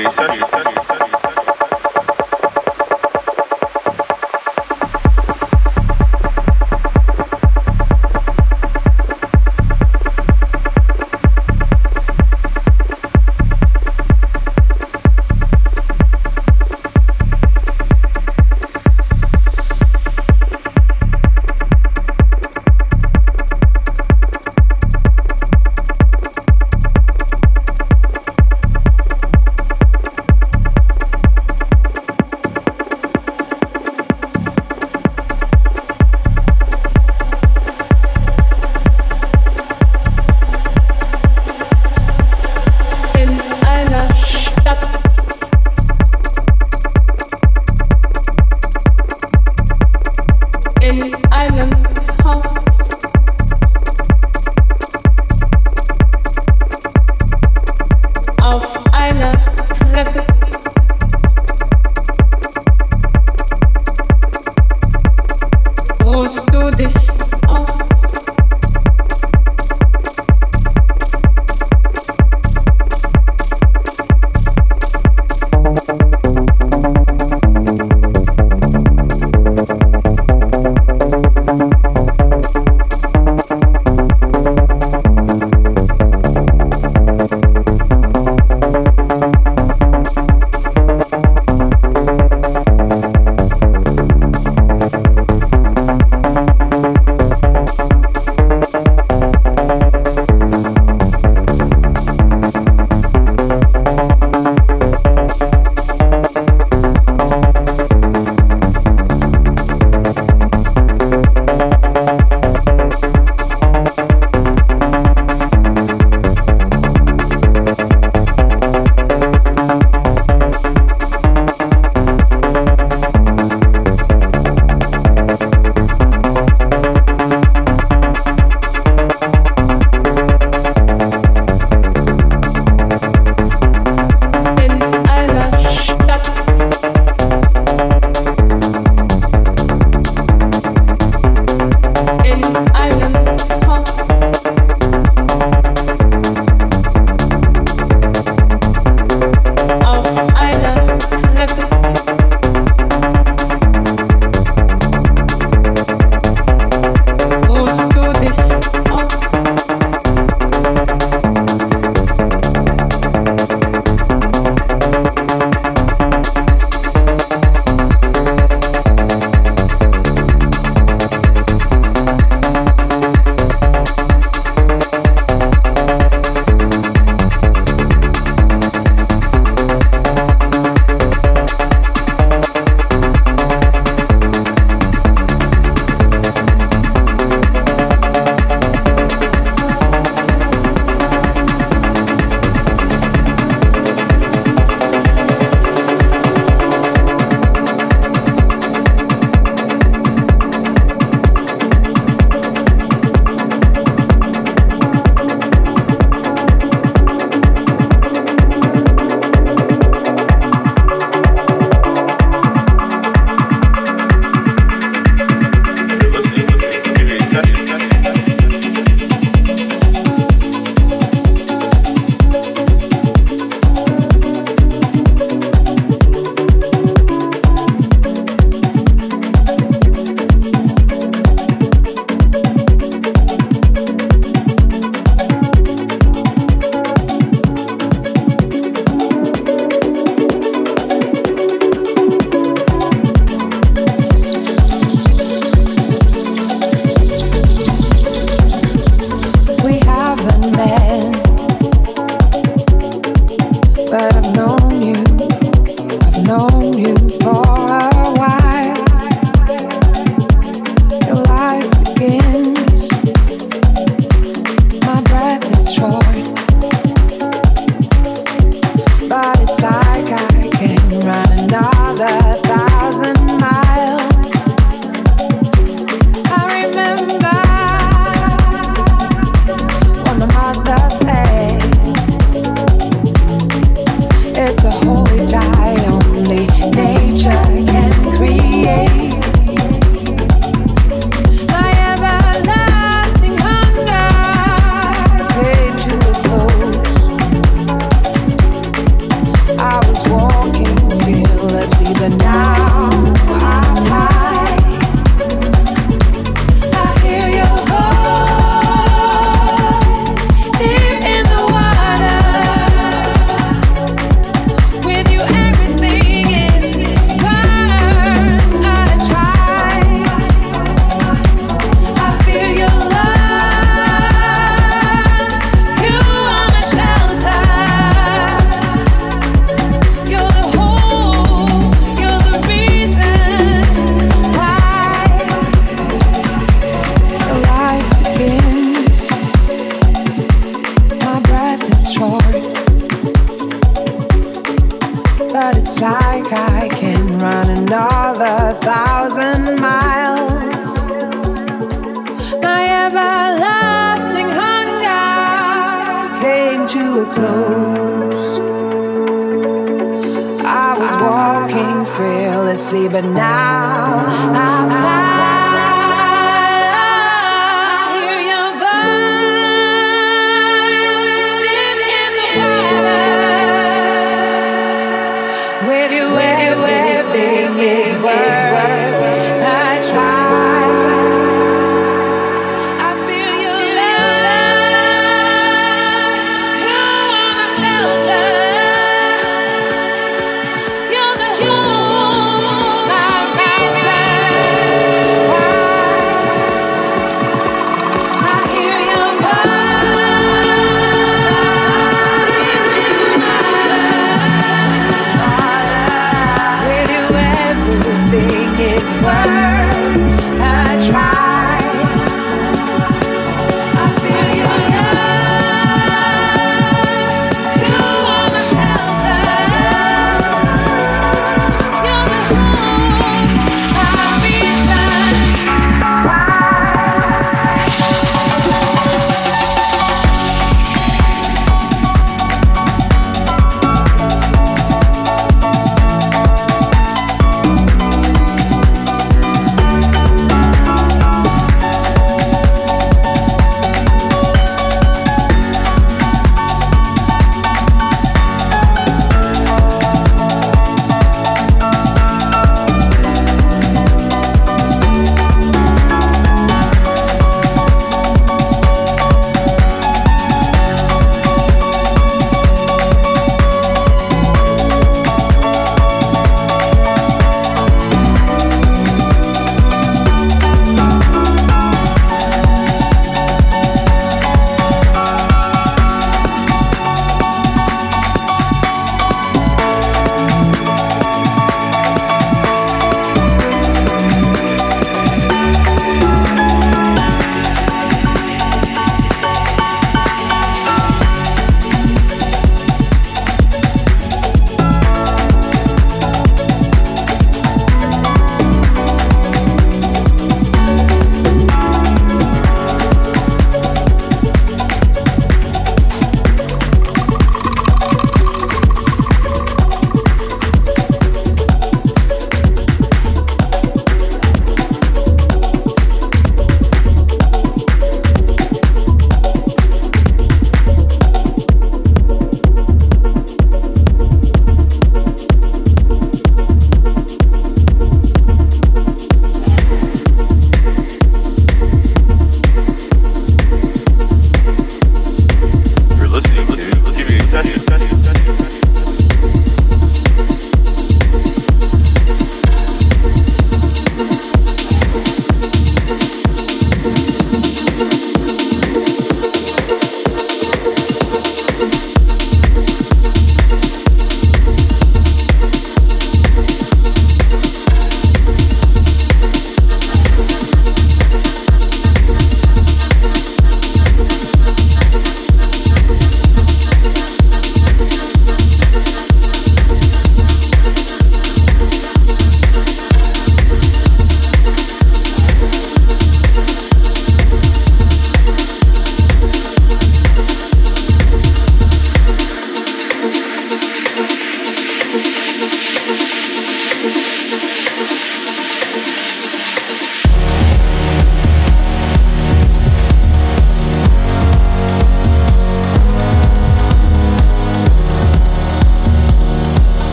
Isso, é isso. É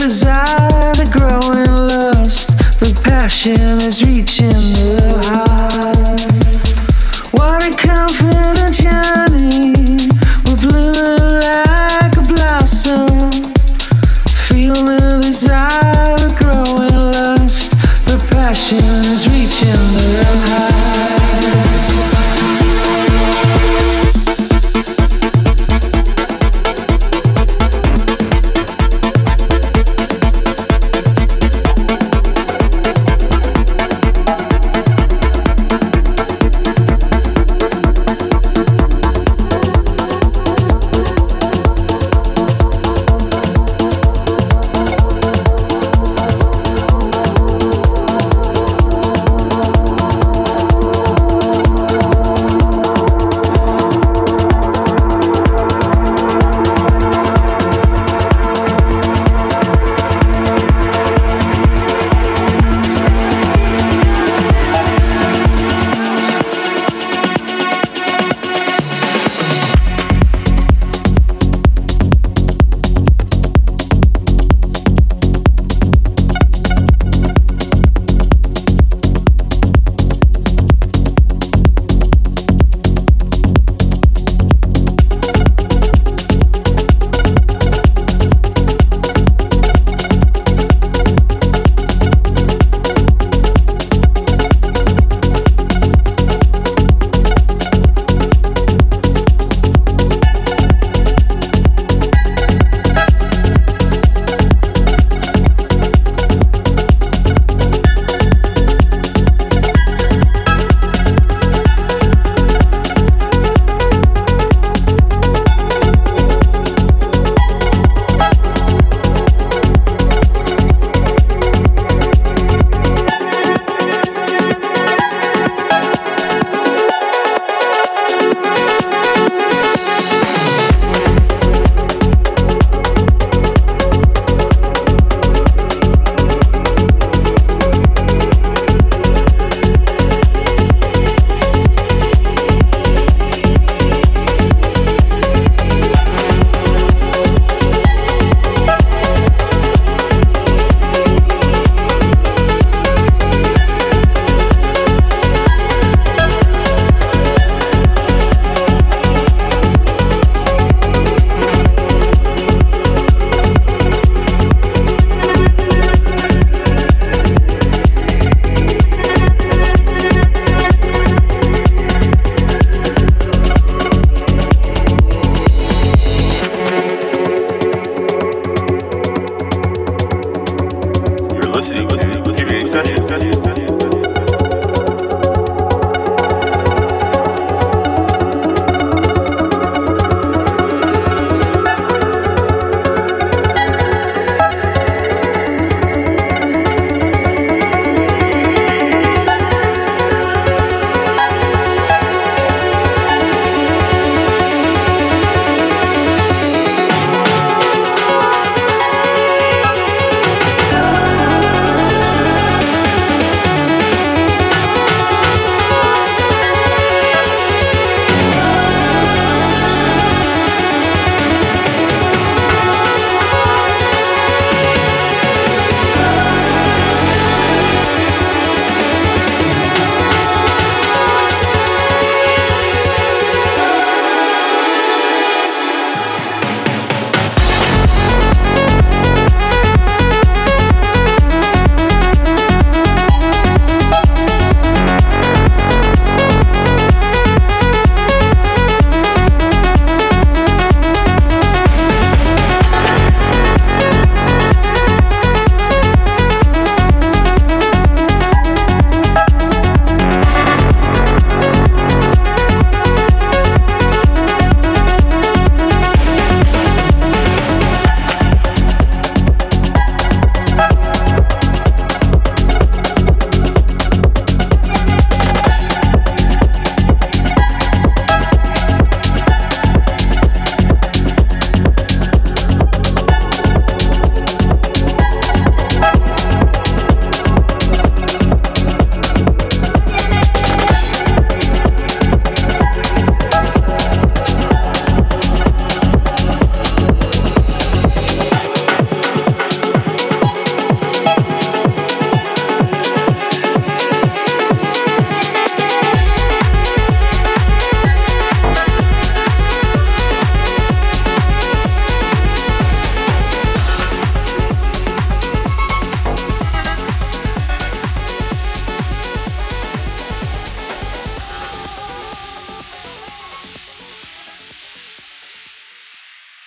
desire, the growing lust, the passion is reaching the heart.